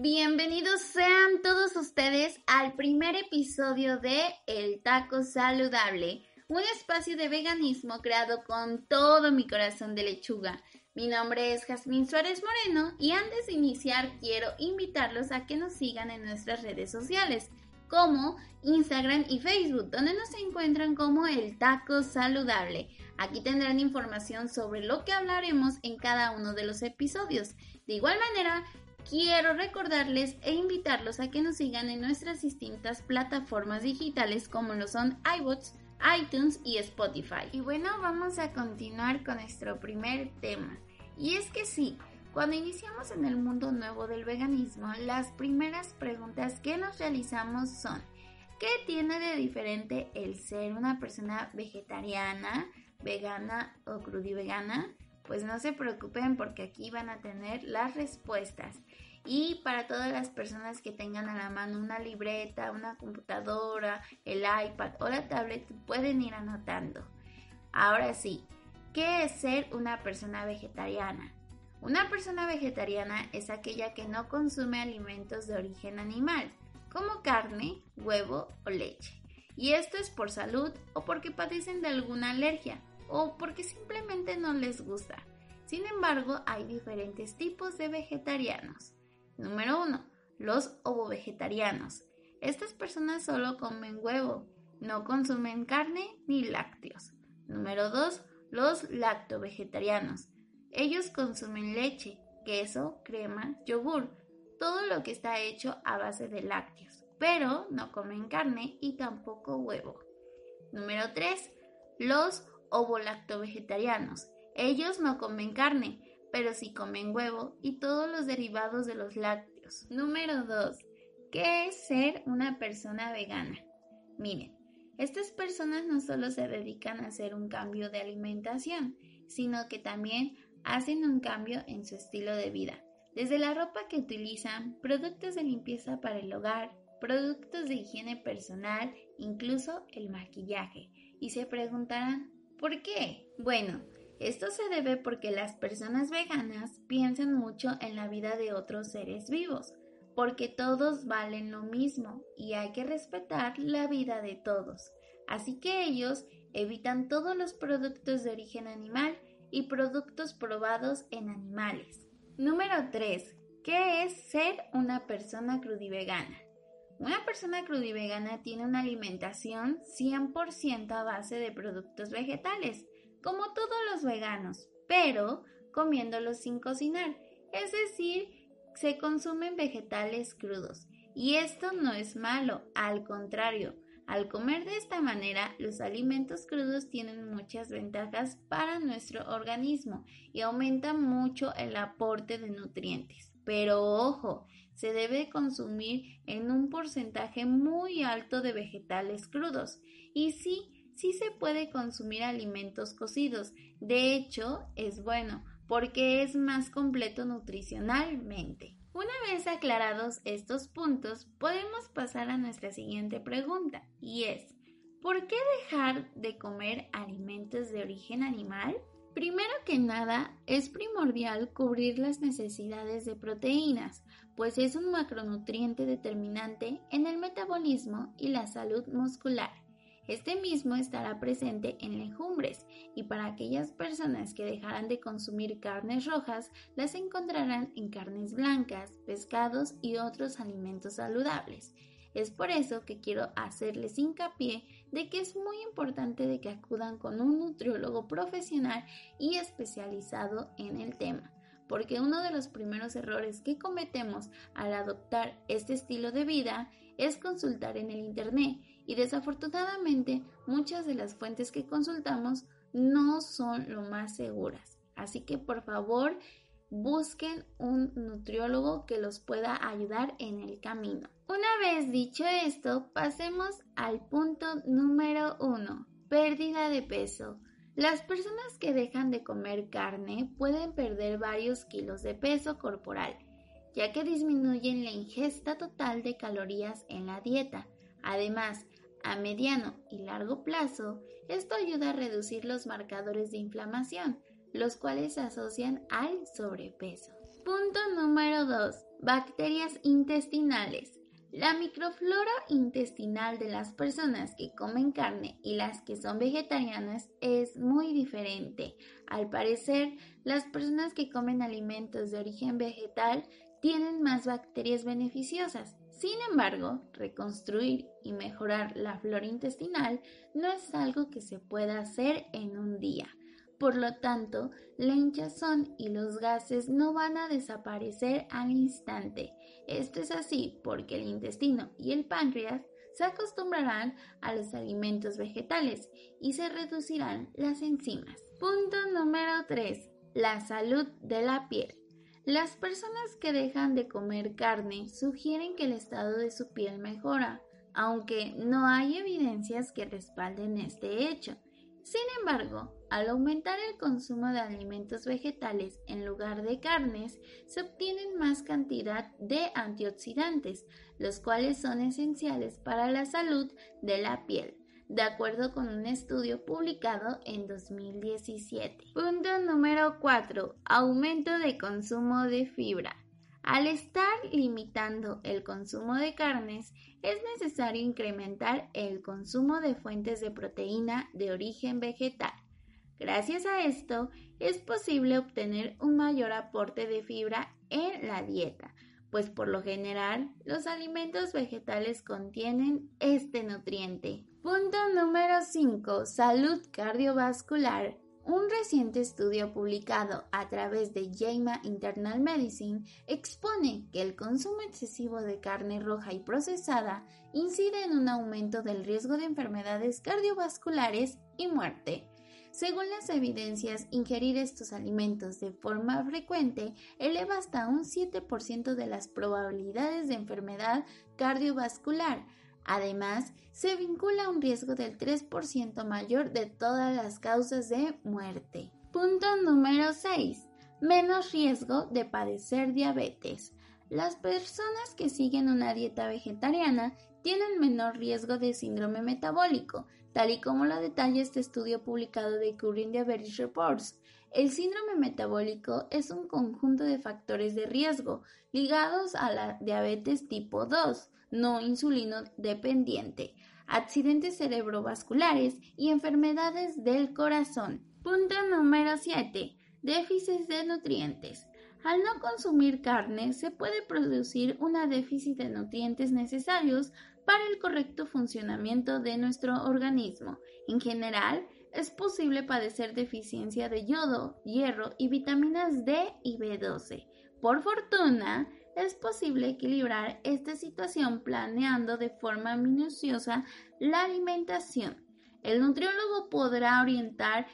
Bienvenidos sean todos ustedes al primer episodio de El Taco Saludable, un espacio de veganismo creado con todo mi corazón de lechuga. Mi nombre es Jazmín Suárez Moreno y antes de iniciar quiero invitarlos a que nos sigan en nuestras redes sociales como Instagram y Facebook, donde nos encuentran como El Taco Saludable. Aquí tendrán información sobre lo que hablaremos en cada uno de los episodios. De igual manera, quiero recordarles e invitarlos a que nos sigan en nuestras distintas plataformas digitales como lo son iBots, iTunes y Spotify. Y bueno, vamos a continuar con nuestro primer tema. Y es que sí, cuando iniciamos en el mundo nuevo del veganismo, las primeras preguntas que nos realizamos son, ¿qué tiene de diferente el ser una persona vegetariana, vegana o crudivegana? Pues no se preocupen porque aquí van a tener las respuestas. Y para todas las personas que tengan a la mano una libreta, una computadora, el iPad o la tablet, pueden ir anotando. Ahora sí, ¿qué es ser una persona vegetariana? Una persona vegetariana es aquella que no consume alimentos de origen animal, como carne, huevo o leche. Y esto es por salud o porque padecen de alguna alergia o porque simplemente no les gusta. Sin embargo, hay diferentes tipos de vegetarianos. Número 1. Los ovovegetarianos. Estas personas solo comen huevo, no consumen carne ni lácteos. Número 2. Los lactovegetarianos. Ellos consumen leche, queso, crema, yogur, todo lo que está hecho a base de lácteos, pero no comen carne y tampoco huevo. Número 3. Los ovolactovegetarianos. Ellos no comen carne, pero sí comen huevo y todos los derivados de los lácteos. Número 2. ¿Qué es ser una persona vegana? Miren, estas personas no solo se dedican a hacer un cambio de alimentación, sino que también hacen un cambio en su estilo de vida. Desde la ropa que utilizan, productos de limpieza para el hogar, productos de higiene personal, incluso el maquillaje. Y se preguntarán, ¿por qué? Bueno, esto se debe porque las personas veganas piensan mucho en la vida de otros seres vivos, porque todos valen lo mismo y hay que respetar la vida de todos. Así que ellos evitan todos los productos de origen animal y productos probados en animales. Número 3. ¿Qué es ser una persona crudivegana? Una persona crudivegana tiene una alimentación 100% a base de productos vegetales como todos los veganos, pero comiéndolos sin cocinar, es decir, se consumen vegetales crudos. Y esto no es malo, al contrario, al comer de esta manera, los alimentos crudos tienen muchas ventajas para nuestro organismo y aumentan mucho el aporte de nutrientes. Pero ojo, se debe consumir en un porcentaje muy alto de vegetales crudos. Y sí, sí se puede consumir alimentos cocidos. De hecho, es bueno porque es más completo nutricionalmente. Una vez aclarados estos puntos, podemos pasar a nuestra siguiente pregunta y es, ¿por qué dejar de comer alimentos de origen animal? Primero que nada, es primordial cubrir las necesidades de proteínas, pues es un macronutriente determinante en el metabolismo y la salud muscular. Este mismo estará presente en legumbres y para aquellas personas que dejarán de consumir carnes rojas, las encontrarán en carnes blancas, pescados y otros alimentos saludables. Es por eso que quiero hacerles hincapié de que es muy importante de que acudan con un nutriólogo profesional y especializado en el tema, porque uno de los primeros errores que cometemos al adoptar este estilo de vida es consultar en el Internet y desafortunadamente muchas de las fuentes que consultamos no son lo más seguras. Así que por favor busquen un nutriólogo que los pueda ayudar en el camino. Una vez dicho esto, pasemos al punto número uno, pérdida de peso. Las personas que dejan de comer carne pueden perder varios kilos de peso corporal, ya que disminuyen la ingesta total de calorías en la dieta. Además, a mediano y largo plazo, esto ayuda a reducir los marcadores de inflamación, los cuales se asocian al sobrepeso. Punto número 2. Bacterias intestinales. La microflora intestinal de las personas que comen carne y las que son vegetarianas es muy diferente. Al parecer, las personas que comen alimentos de origen vegetal tienen más bacterias beneficiosas. Sin embargo, reconstruir y mejorar la flora intestinal no es algo que se pueda hacer en un día. Por lo tanto, la hinchazón y los gases no van a desaparecer al instante. Esto es así porque el intestino y el páncreas se acostumbrarán a los alimentos vegetales y se reducirán las enzimas. Punto número 3. La salud de la piel. Las personas que dejan de comer carne sugieren que el estado de su piel mejora, aunque no hay evidencias que respalden este hecho. Sin embargo, al aumentar el consumo de alimentos vegetales en lugar de carnes, se obtienen más cantidad de antioxidantes, los cuales son esenciales para la salud de la piel, de acuerdo con un estudio publicado en 2017. Punto número 4. Aumento de consumo de fibra. Al estar limitando el consumo de carnes, es necesario incrementar el consumo de fuentes de proteína de origen vegetal. Gracias a esto, es posible obtener un mayor aporte de fibra en la dieta, pues por lo general los alimentos vegetales contienen este nutriente. Punto número 5. Salud cardiovascular. Un reciente estudio publicado a través de JAMA Internal Medicine expone que el consumo excesivo de carne roja y procesada incide en un aumento del riesgo de enfermedades cardiovasculares y muerte. Según las evidencias, ingerir estos alimentos de forma frecuente eleva hasta un 7% de las probabilidades de enfermedad cardiovascular, Además, se vincula un riesgo del 3% mayor de todas las causas de muerte. Punto número 6. Menos riesgo de padecer diabetes. Las personas que siguen una dieta vegetariana tienen menor riesgo de síndrome metabólico, tal y como lo detalla este estudio publicado de Current Diabetes Reports. El síndrome metabólico es un conjunto de factores de riesgo ligados a la diabetes tipo 2, no insulino dependiente, accidentes cerebrovasculares y enfermedades del corazón. Punto número 7. Déficit de nutrientes. Al no consumir carne se puede producir una déficit de nutrientes necesarios para el correcto funcionamiento de nuestro organismo. En general, es posible padecer deficiencia de yodo, hierro y vitaminas D y B12. Por fortuna, es posible equilibrar esta situación planeando de forma minuciosa la alimentación. El nutriólogo podrá orientar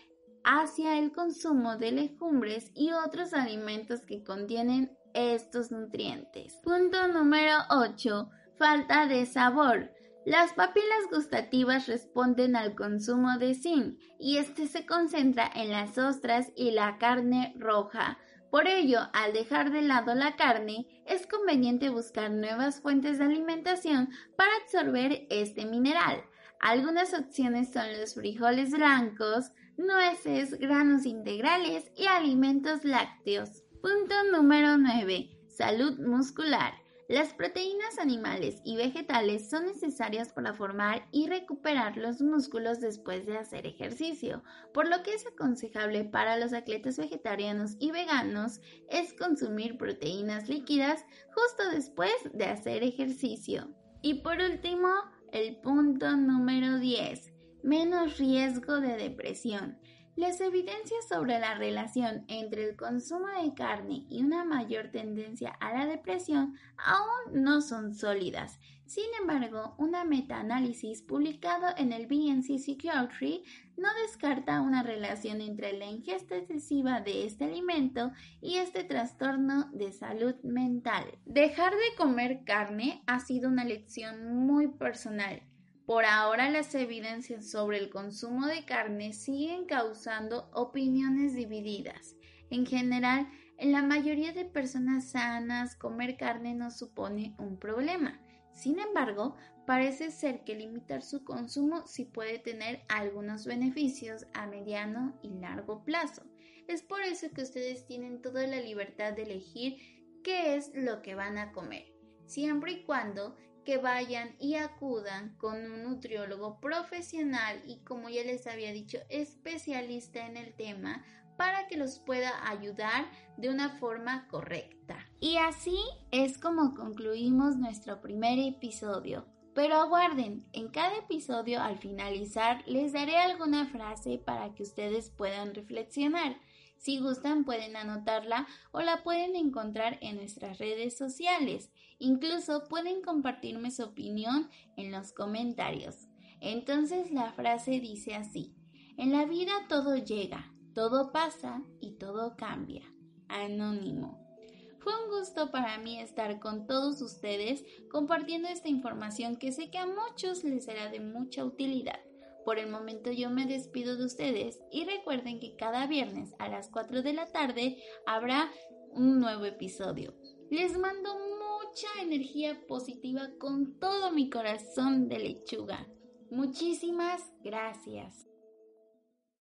hacia el consumo de legumbres y otros alimentos que contienen estos nutrientes. Punto número 8. Falta de sabor. Las papilas gustativas responden al consumo de zinc y este se concentra en las ostras y la carne roja. Por ello, al dejar de lado la carne, es conveniente buscar nuevas fuentes de alimentación para absorber este mineral. Algunas opciones son los frijoles blancos, nueces, granos integrales y alimentos lácteos. Punto número 9. Salud muscular. Las proteínas animales y vegetales son necesarias para formar y recuperar los músculos después de hacer ejercicio, por lo que es aconsejable para los atletas vegetarianos y veganos es consumir proteínas líquidas justo después de hacer ejercicio. Y por último, el punto número 10, menos riesgo de depresión. Las evidencias sobre la relación entre el consumo de carne y una mayor tendencia a la depresión aún no son sólidas. Sin embargo, una metaanálisis publicado en el BNC Psychiatry no descarta una relación entre la ingesta excesiva de este alimento y este trastorno de salud mental. Dejar de comer carne ha sido una lección muy personal por ahora las evidencias sobre el consumo de carne siguen causando opiniones divididas. En general, en la mayoría de personas sanas, comer carne no supone un problema. Sin embargo, parece ser que limitar su consumo sí puede tener algunos beneficios a mediano y largo plazo. Es por eso que ustedes tienen toda la libertad de elegir qué es lo que van a comer, siempre y cuando que vayan y acudan con un nutriólogo profesional y como ya les había dicho, especialista en el tema para que los pueda ayudar de una forma correcta. Y así es como concluimos nuestro primer episodio. Pero aguarden, en cada episodio al finalizar les daré alguna frase para que ustedes puedan reflexionar. Si gustan pueden anotarla o la pueden encontrar en nuestras redes sociales. Incluso pueden compartirme su opinión en los comentarios. Entonces la frase dice así, en la vida todo llega, todo pasa y todo cambia. Anónimo. Fue un gusto para mí estar con todos ustedes compartiendo esta información que sé que a muchos les será de mucha utilidad. Por el momento yo me despido de ustedes y recuerden que cada viernes a las 4 de la tarde habrá un nuevo episodio. Les mando mucha energía positiva con todo mi corazón de lechuga. Muchísimas gracias.